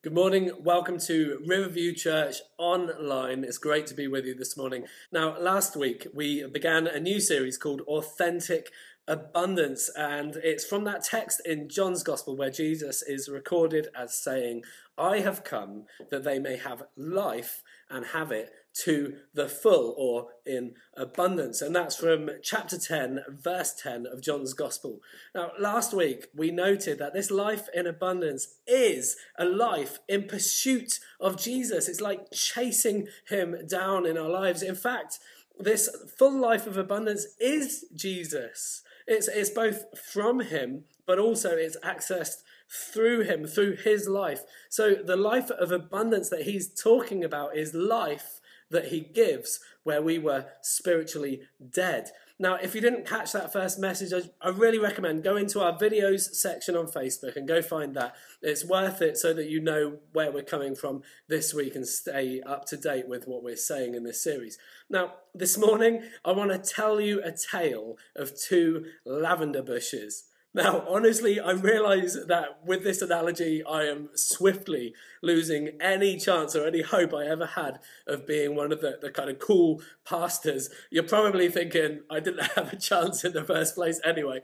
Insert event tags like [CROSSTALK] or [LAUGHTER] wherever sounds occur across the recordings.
Good morning. Welcome to Riverview Church Online. It's great to be with you this morning. Now, last week we began a new series called Authentic Abundance, and it's from that text in John's Gospel where Jesus is recorded as saying, I have come that they may have life and have it to the full or in abundance. And that's from chapter 10, verse 10 of John's Gospel. Now, last week we noted that this life in abundance is a life in pursuit of Jesus. It's like chasing him down in our lives. In fact, this full life of abundance is Jesus. It's, it's both from him, but also it's accessed through him, through his life. So the life of abundance that he's talking about is life that he gives where we were spiritually dead. Now, if you didn't catch that first message, I, really recommend go into our videos section on Facebook and go find that. It's worth it so that you know where we're coming from this week and stay up to date with what we're saying in this series. Now, this morning, I want to tell you a tale of two lavender bushes. Now, honestly, I realize that with this analogy, I am swiftly losing any chance or any hope I ever had of being one of the, the kind of cool pastors. You're probably thinking I didn't [LAUGHS] have a chance in the first place anyway.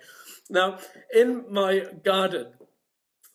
Now, in my garden,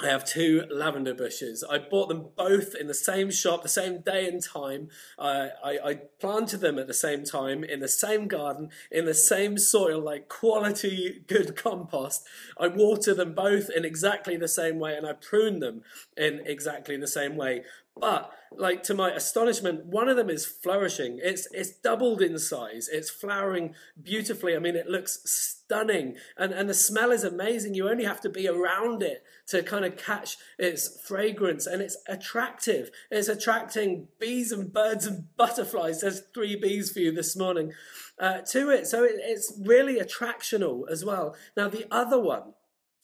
I have two lavender bushes. I bought them both in the same shop, the same day and time. I, I, planted them at the same time in the same garden, in the same soil, like quality good compost. I water them both in exactly the same way and I prune them in exactly the same way. But like to my astonishment, one of them is flourishing. It's it's doubled in size. It's flowering beautifully. I mean, it looks stunning, and and the smell is amazing. You only have to be around it to kind of catch its fragrance, and it's attractive. It's attracting bees and birds and [LAUGHS] butterflies. There's three bees for you this morning uh, to it, so it, it's really attractional as well. Now the other one,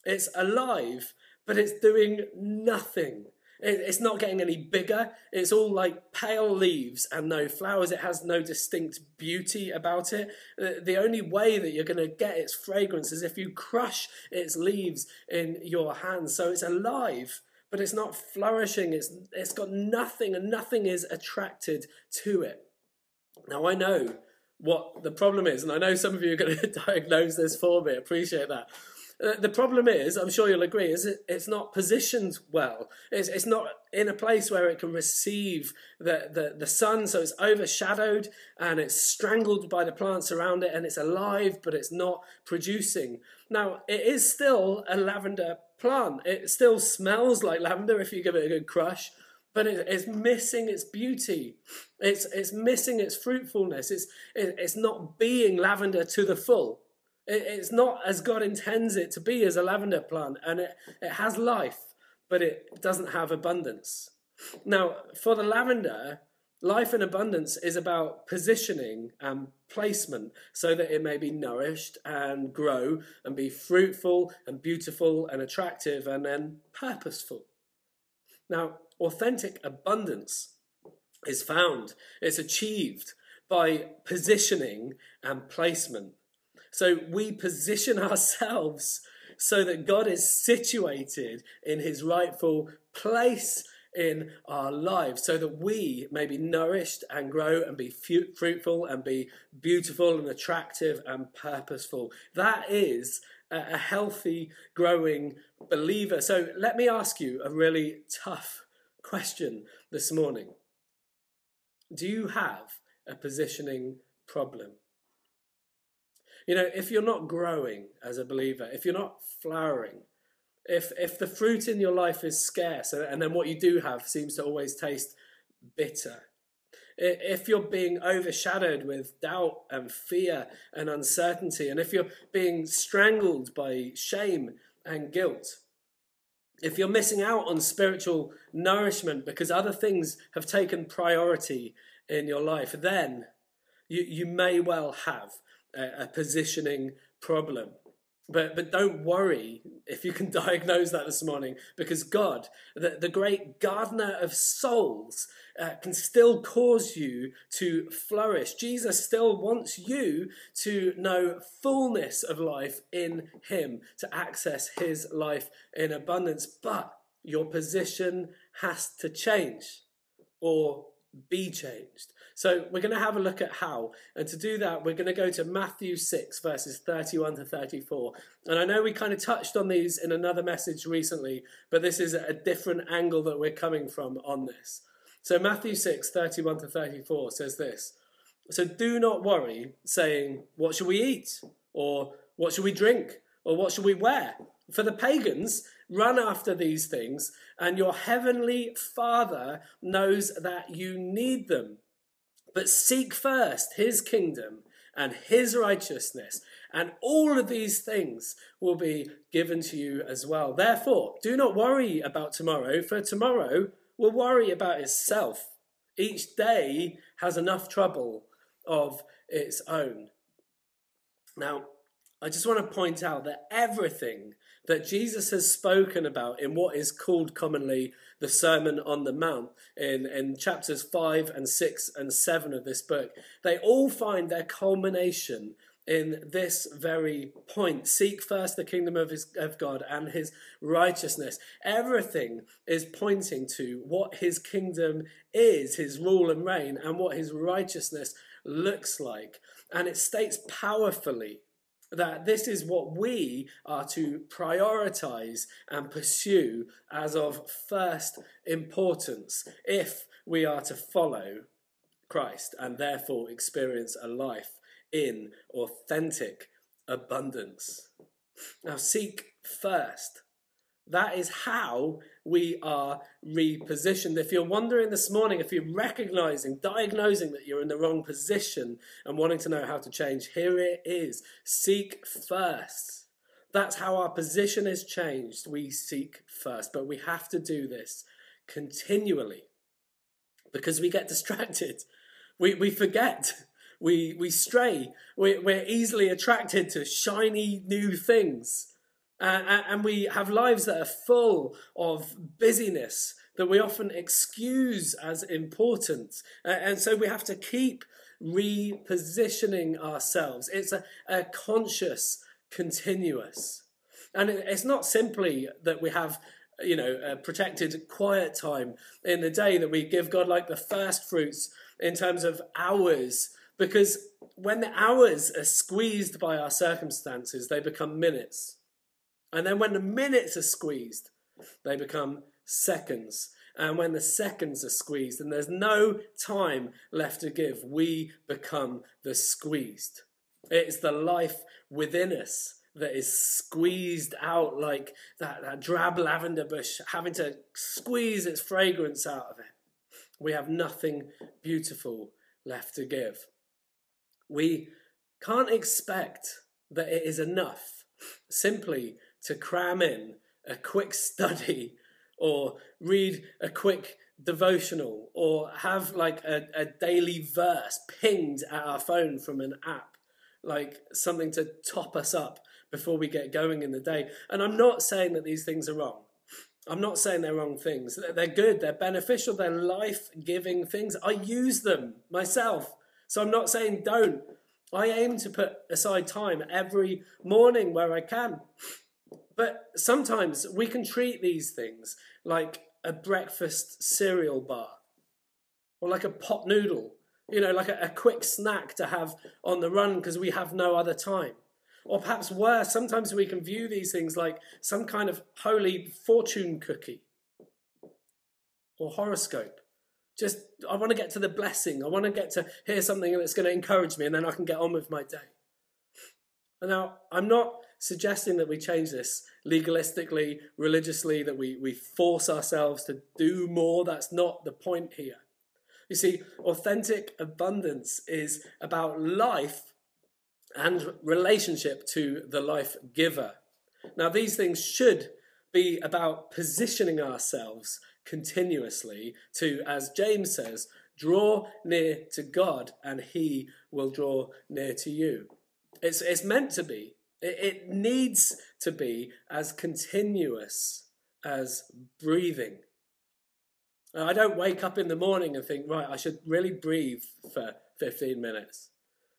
it's alive, but it's doing nothing. It's not getting any bigger. It's all like pale leaves and no flowers. It has no distinct beauty about it. The only way that you're going to get its fragrance is if you crush its leaves in your hands. So it's alive, but it's not flourishing. It's, it's got nothing, and nothing is attracted to it. Now, I know what the problem is, and I know some of you are going [LAUGHS] to diagnose this for me. Appreciate that. Uh, the problem is, I'm sure you'll agree, is it, it's not positioned well. It's, it's not in a place where it can receive the, the, the sun, so it's overshadowed and it's strangled by the plants around it and it's alive, but it's not producing. Now, it is still a lavender plant. It still smells like lavender if you give it a good crush, but it, it's missing its beauty. It's, it's missing its fruitfulness. It's, it, it's not being lavender to the full. It's not as God intends it to be as a lavender plant, and it, it has life, but it doesn't have abundance. Now, for the lavender, life in abundance is about positioning and placement so that it may be nourished and grow and be fruitful and beautiful and attractive and then purposeful. Now, authentic abundance is found, it's achieved by positioning and placement. So we position [LAUGHS] ourselves so that God is situated in his rightful place in our lives so that we may be nourished and grow and be fruitful and be beautiful and attractive and purposeful. That is a healthy, growing believer. So let me ask you a really tough question this morning. Do you have a positioning problem? You know, if you're not growing as a believer, if you're not flowering, if if the fruit in your life is scarce uh, and then what you do have seems to always taste bitter, if you're being overshadowed with doubt and fear and uncertainty, and if you're being strangled by shame and guilt, if you're missing out on spiritual nourishment because other things have taken priority in your life, then you, you may well have a, a positioning problem. But, but don't worry if you can [LAUGHS] diagnose that this morning, because God, the, the great gardener of souls, uh, can still cause you to flourish. Jesus still wants you to know fullness of life in Him, to access His life in abundance. But your position has to change or be changed. So we're going to have a look at how. And to do that, we're going to go to Matthew 6, verses 31 to 34. And I know we kind of touched on these in another message recently, but this is a different angle that we're coming from on this. So Matthew 6, 31 to 34 says this. So do not worry, saying, What shall we eat? Or what shall we drink? Or what shall we wear? For the pagans run after these things, and your heavenly Father knows that you need them. But seek first his kingdom and his righteousness, and all of these things will be given to you as well. Therefore, do not worry about tomorrow, for tomorrow will worry about itself. Each day has enough trouble of its own. Now, I just want to point out that everything that Jesus has spoken about in what is called commonly the Sermon on the Mount in, in chapters 5 and 6 and 7 of this book, they all find their culmination in this very point. Seek first the kingdom of, his, of God and his righteousness. Everything is pointing to what his kingdom is, his rule and reign, and what his righteousness looks like. And it states powerfully that this is what we are to prioritize and pursue as of first importance if we are to follow Christ and therefore experience a life in authentic abundance. Now, seek first that is how we are repositioned. If you're wondering this morning, if you're recognizing, diagnosing that you're in the wrong position and wanting to know how to change, here it is. Seek first. That's how our position is changed. We seek first. But we have to do this continually because we get [LAUGHS] distracted. We, we forget. We, we stray. We, we're easily attracted to shiny new things uh, and we have lives that are full of busyness that we often excuse as important. Uh, and so we have to keep repositioning ourselves. It's a, a conscious, continuous. And it's not simply that we have you know, a protected quiet time in the day that we give God like the first fruits in terms of hours. Because when the hours are squeezed by our circumstances, they become minutes. And then when the minutes are squeezed, they become seconds. And when the seconds are squeezed and there's no time left to give, we become the squeezed. It's the life within us that is squeezed out like that, that drab lavender bush, having to squeeze its fragrance out of it. We have nothing beautiful left to give. We can't expect that it is enough simply to cram in a quick study [LAUGHS] or read a quick devotional or have like a, a daily verse pinged at our phone from an app, like something to top us up before we get going in the day. And I'm not saying that these things are wrong. I'm not saying they're wrong things. They're good, they're beneficial, they're life giving things. I use them myself. So I'm not saying don't. I aim to put aside time every morning where I can. But sometimes we can treat these things like a breakfast cereal bar or like a pot noodle, you know, like a, a quick snack to have on the run because we have no other time. Or perhaps worse, sometimes we can view these things like some kind of holy fortune cookie or horoscope. Just, I want to get to the blessing. I want to get to hear something that's going to encourage me, and then I can get on with my day. And now, I'm not suggesting that we change this legalistically, religiously, that we, we force ourselves to do more. That's not the point here. You see, authentic abundance is about life and relationship to the life giver. Now, these things should be about positioning ourselves continuously to, as James says, draw near to God and he will draw near to you. It's, it's meant to be. It, it needs to be as continuous as breathing. I don't wake up in the morning and think, right, I should really breathe for 15 minutes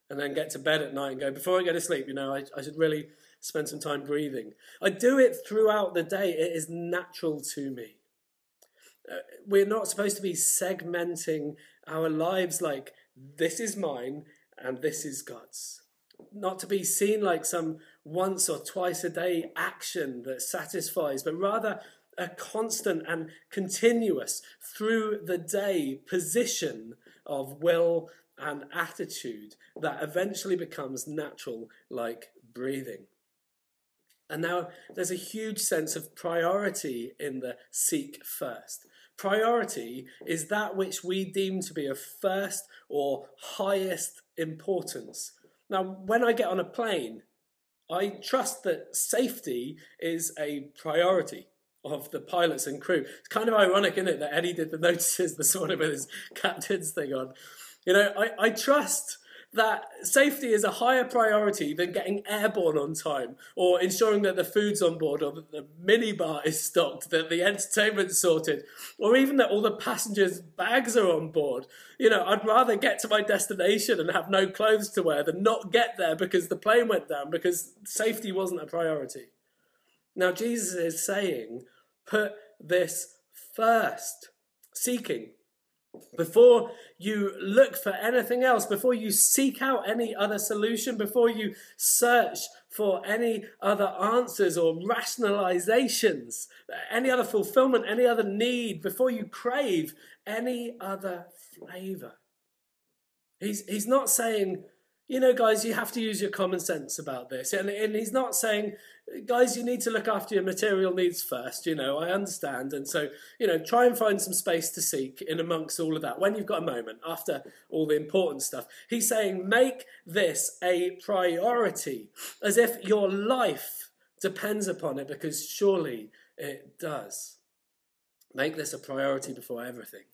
and then get to bed at night and go, before I go to sleep, you know, I, I should really spend some time breathing. I do it throughout the day. It is natural to me. Uh, we're not supposed to be segmenting our lives like this is mine and this is God's. Not to be seen like some once or twice a day action that satisfies, but rather a constant and continuous through the day position of will and attitude that eventually becomes natural like breathing. And now there's a huge sense of priority in the seek first. Priority is that which we deem to be of first or highest importance. Now, when I get on a plane, I trust that safety is a priority of the pilots and crew. It's kind of ironic, isn't it, that Eddie did the [LAUGHS] notices this morning with his captain's thing on. You know, I, I trust that safety is a higher priority than getting airborne on time or ensuring that the food's on board or that the minibar is stocked, that the entertainment's sorted, or even that all the passengers' bags are on board. You know, I'd rather get to my destination and have no clothes to wear than not get there because the plane went down because safety wasn't a priority. Now, Jesus is saying, put this first, seeking before you look for anything else, before you seek out any other solution, before you search for any other answers or rationalizations, any other fulfillment, any other need, before you crave any other flavor. He's, he's not saying, you know, guys, you have to use your common sense about this. And, and he's not saying, guys, you need to look after your material needs first. You know, I understand. And so, you know, try and find some space to seek in amongst all of that when you've got a moment after all the important stuff. He's saying, make this a priority as if your life depends upon it because surely it does. Make this a priority before everything,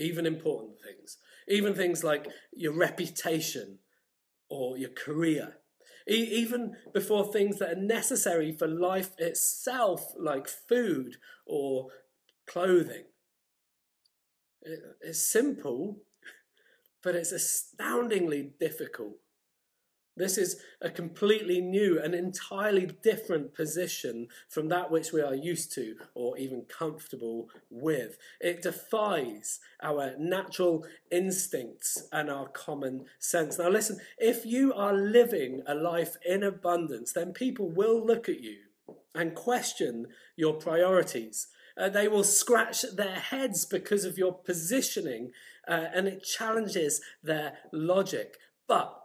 even important things. Even things like your reputation or your career. E- even before things that are necessary for life itself, like food or clothing. It's simple, but it's astoundingly difficult. This is a completely new and entirely different position from that which we are used to or even comfortable with. It defies our natural instincts and our common sense. Now, listen, if you are living a life in abundance, then people will look at you and question your priorities. Uh, they will scratch their heads because of your positioning, uh, and it challenges their logic. But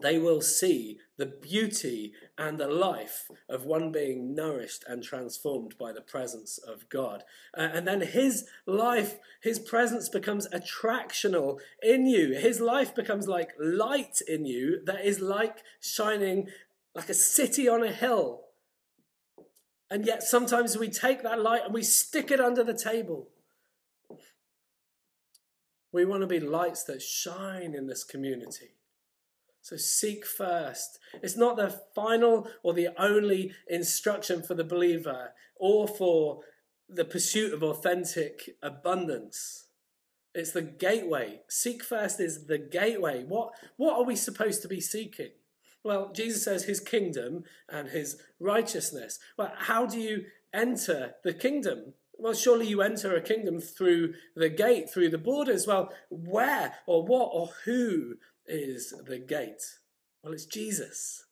they will see the beauty and the life of one being nourished and transformed by the presence of God. Uh, and then his life, his presence becomes attractional in you. His life becomes like light in you that is like shining like a city on a hill. And yet sometimes we take that light and we stick it under the table. We want to be lights that shine in this community. So seek first. It's not the final or the only instruction for the believer or for the pursuit of authentic abundance. It's the gateway. Seek first is the gateway. What, what are we supposed to be seeking? Well, Jesus says his kingdom and his righteousness. Well, how do you enter the kingdom? Well, surely you enter a kingdom through the gate, through the borders. Well, where or what or who is the gate? Well, it's Jesus.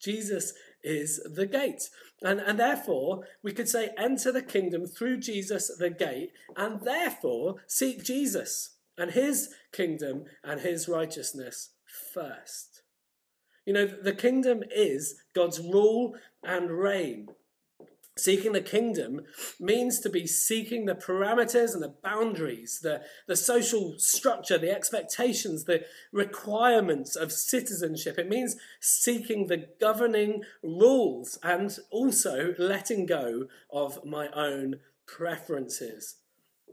Jesus is the gate. And, and therefore, we could say, enter the kingdom through Jesus, the gate, and therefore seek Jesus and his kingdom and his righteousness first. You know, the kingdom is God's rule and reign. Seeking the kingdom means to be seeking the parameters and the boundaries, the, the social structure, the expectations, the requirements of citizenship. It means seeking the governing rules and also letting go of my own preferences.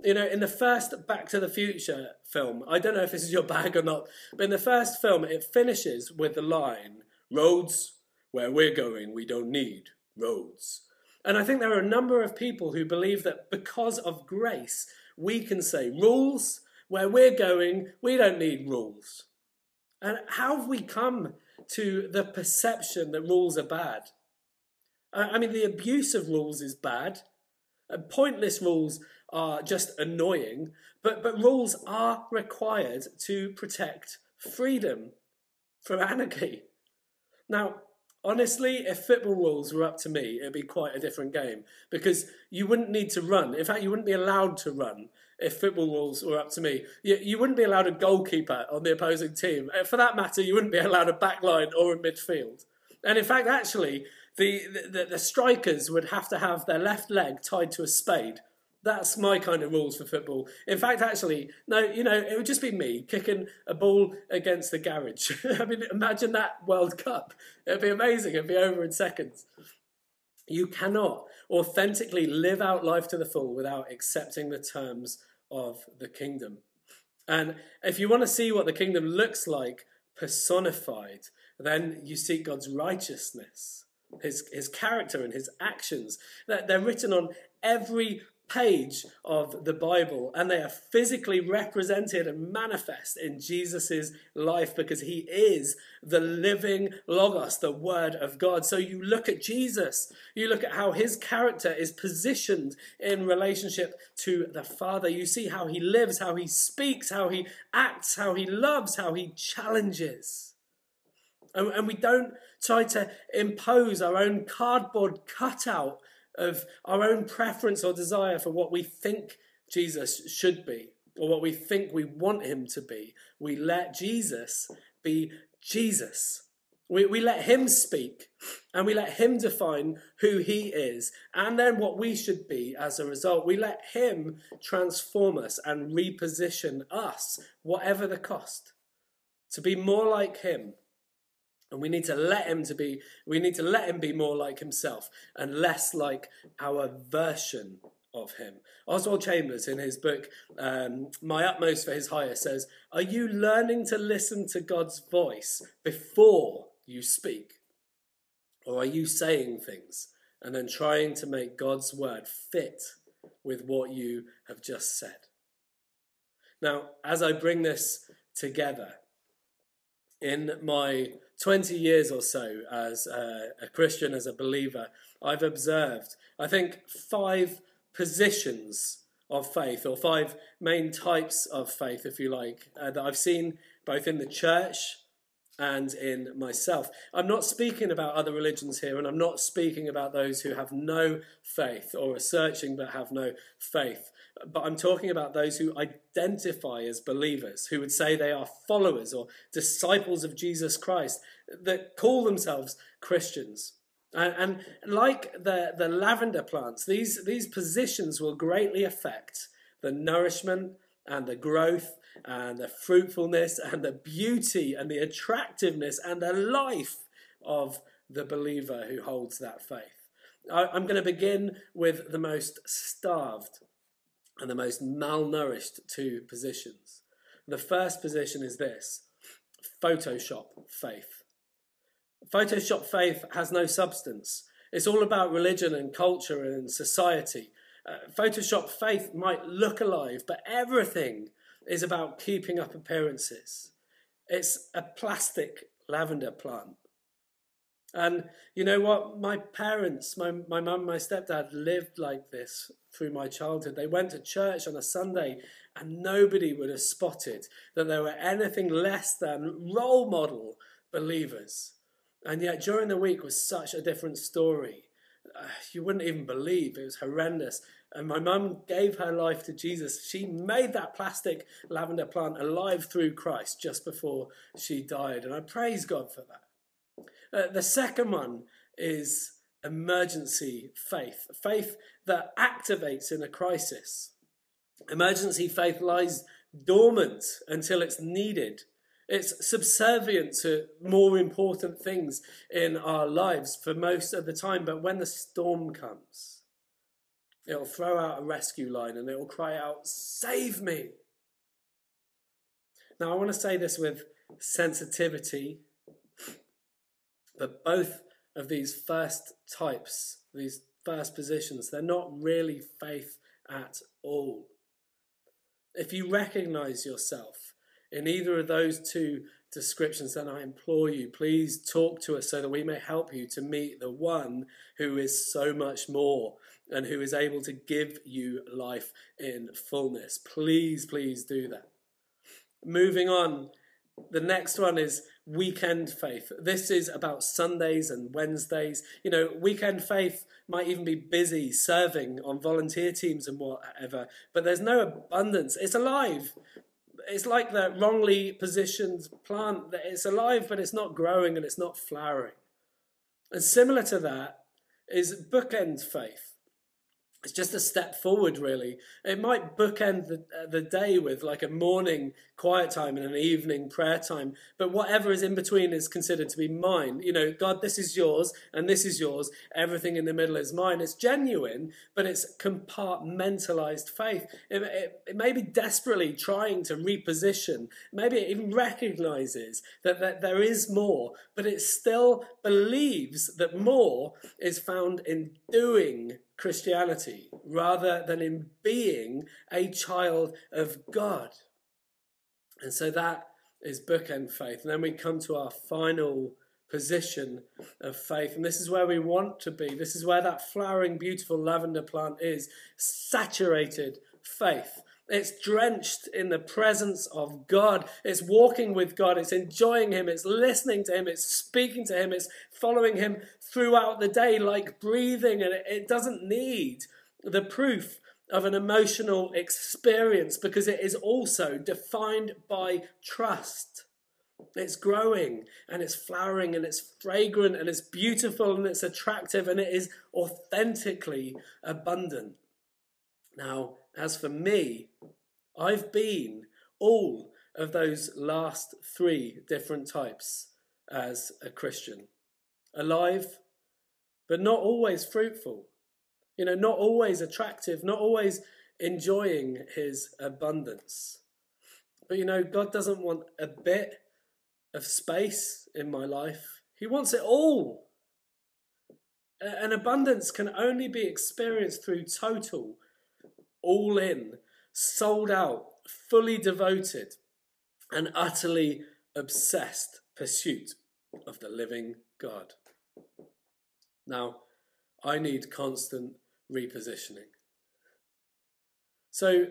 You know, in the first Back to the Future film, I don't know if this is your [LAUGHS] bag or not, but in the first film, it finishes with the line Roads, where we're going, we don't need roads. And I think there are a number of people who believe that because of grace, we can say rules, where we're going, we don't need rules. And how have we come to the perception that rules are bad. I mean, the abuse of rules is bad. Uh, pointless rules are just annoying, but, but rules are required to protect freedom from anarchy. Now, honestly, if football rules were up to me, it'd be quite a different game because you wouldn't need to run. In fact, you wouldn't be allowed to run if football rules were up to me. You, you wouldn't be allowed a goalkeeper on the opposing team. Uh, for that matter, you wouldn't be allowed a backline or a midfield. And in fact, actually, the, the, the strikers would have to have their left leg tied to a spade. That's my kind of rules for football. In fact, actually, no, you know, it would just be me kicking a ball against the garage. [LAUGHS] I mean, imagine that World Cup. It'd be amazing. It'd be over in seconds. You cannot authentically live out life to the full without accepting the terms of the kingdom. And if you want to see what the kingdom looks like personified, then you seek God's righteousness, his, his character and his actions. They're written on every page of the Bible, and they are physically represented and manifest in Jesus' life because he is the living Logos, the Word of God. So you look at Jesus, you look at how his character is positioned in relationship to the Father. You see how he lives, how he speaks, how he acts, how he loves, how he challenges. And, and we don't try to impose our own cardboard cutout of our own preference or desire for what we think Jesus should be or what we think we want him to be. We let Jesus be Jesus. We, we let him speak and we let him define who he is and then what we should be as a result. We let him transform us and reposition us, whatever the cost, to be more like him and we need to let him to be we need to let him be more like himself and less like our version of him. Oswald Chambers, in his book um, My Utmost for His Highest, says, Are you learning to listen to God's voice before you speak? Or are you saying things and then trying to make God's word fit with what you have just said? Now, as I bring this together, in my 20 years or so as a, a, Christian, as a believer, I've observed, I think, five positions of faith, or five main types of faith, if you like, uh, that I've seen both in the church and in myself. I'm not speaking about other religions here, and I'm not speaking about those who have no faith or are searching but have no faith but I'm talking about those who identify as believers, who would say they are followers or disciples of Jesus Christ, that call themselves Christians. And, and like the, the lavender plants, these, these positions will greatly affect the nourishment and the growth and the fruitfulness and the beauty and the attractiveness and the life of the believer who holds that faith. I'm going to begin with the most starved and the most malnourished two positions. The first position is this Photoshop faith. Photoshop faith has no substance. It's all about religion and culture and society. Uh, Photoshop faith might look alive, but everything is about keeping up appearances. It's a plastic lavender plant. And you know what? My parents, my, my mum, my stepdad lived like this through my childhood. They went to church on a Sunday and nobody would have spotted that they were anything less than role model believers. And yet during the week was such a different story. Uh, you wouldn't even believe it was horrendous. And my mum gave her life to Jesus. She made that plastic lavender plant alive through Christ just before she died. And I praise God for that. Uh, the second one is emergency faith, faith that activates in a crisis. Emergency faith lies dormant until it's needed. It's subservient to more important things in our lives for most of the time, but when the storm comes, it'll throw out a rescue line and it'll cry out, Save me! Now, I want to say this with sensitivity but both of these first types, these first positions, they're not really faith at all. If you recognize yourself in either of those two descriptions, then I implore you, please talk to us so that we may help you to meet the one who is so much more and who is able to give you life in fullness. Please, please do that. Moving on, the next one is weekend faith. This is about Sundays and Wednesdays. You know, weekend faith might even be busy serving on volunteer teams and whatever, but there's no abundance. It's alive. It's like the wrongly positioned plant that it's alive, but it's not growing and it's not flowering. And similar to that is bookend faith it's just a step forward, really. It might bookend the, uh, the day with like a morning quiet time and an evening prayer time, but whatever is in between is considered to be mine. You know, God, this is yours and this is yours. Everything in the middle is mine. It's genuine, but it's compartmentalized faith. It, it, it may be desperately trying to reposition. Maybe it even recognizes that, that there is more, but it still believes that more is found in doing Christianity rather than in being a child of God. And so that is bookend faith. And then we come to our final position of faith. And this is where we want to be. This is where that flowering, beautiful lavender plant is saturated faith. It's drenched in the presence of God. It's walking with God. It's enjoying Him. It's listening to Him. It's speaking to Him. It's following Him throughout the day like breathing. And it doesn't need the proof of an emotional experience because it is also defined by trust. It's growing and it's flowering and it's fragrant and it's beautiful and it's attractive and it is authentically abundant. Now, as for me, I've been all of those last three different types as a Christian. Alive, but not always fruitful. You know, not always attractive, not always enjoying his abundance. But you know, God doesn't want a bit of space in my life, He wants it all. An abundance can only be experienced through total all in, sold out, fully devoted, and utterly obsessed pursuit of the living God. Now, I need constant repositioning. So,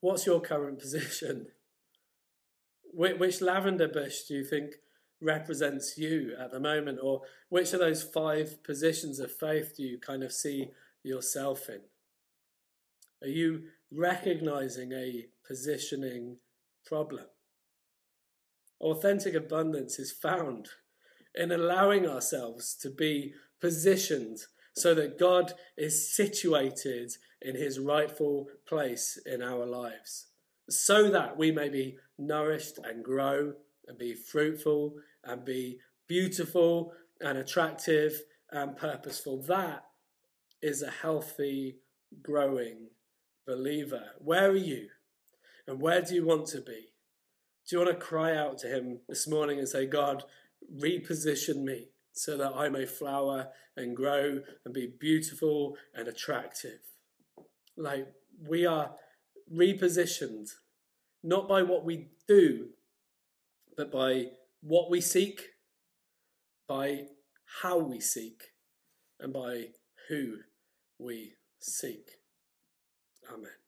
what's your current [LAUGHS] position? Which lavender bush do you think represents you at the moment? Or which of those five positions of faith do you kind of see yourself in? Are you recognizing a positioning problem? Authentic abundance is found in allowing ourselves to be positioned so that God is situated in his rightful place in our lives, so that we may be nourished and grow and be fruitful and be beautiful and attractive and purposeful. That is a healthy, growing believer. Where are you? And where do you want to be? Do you want to cry out to Him this morning and say, God, reposition me so that I may flower and grow and be beautiful and attractive? Like we are repositioned not by what we do, but by what we seek, by how we seek, and by who we seek. Amen.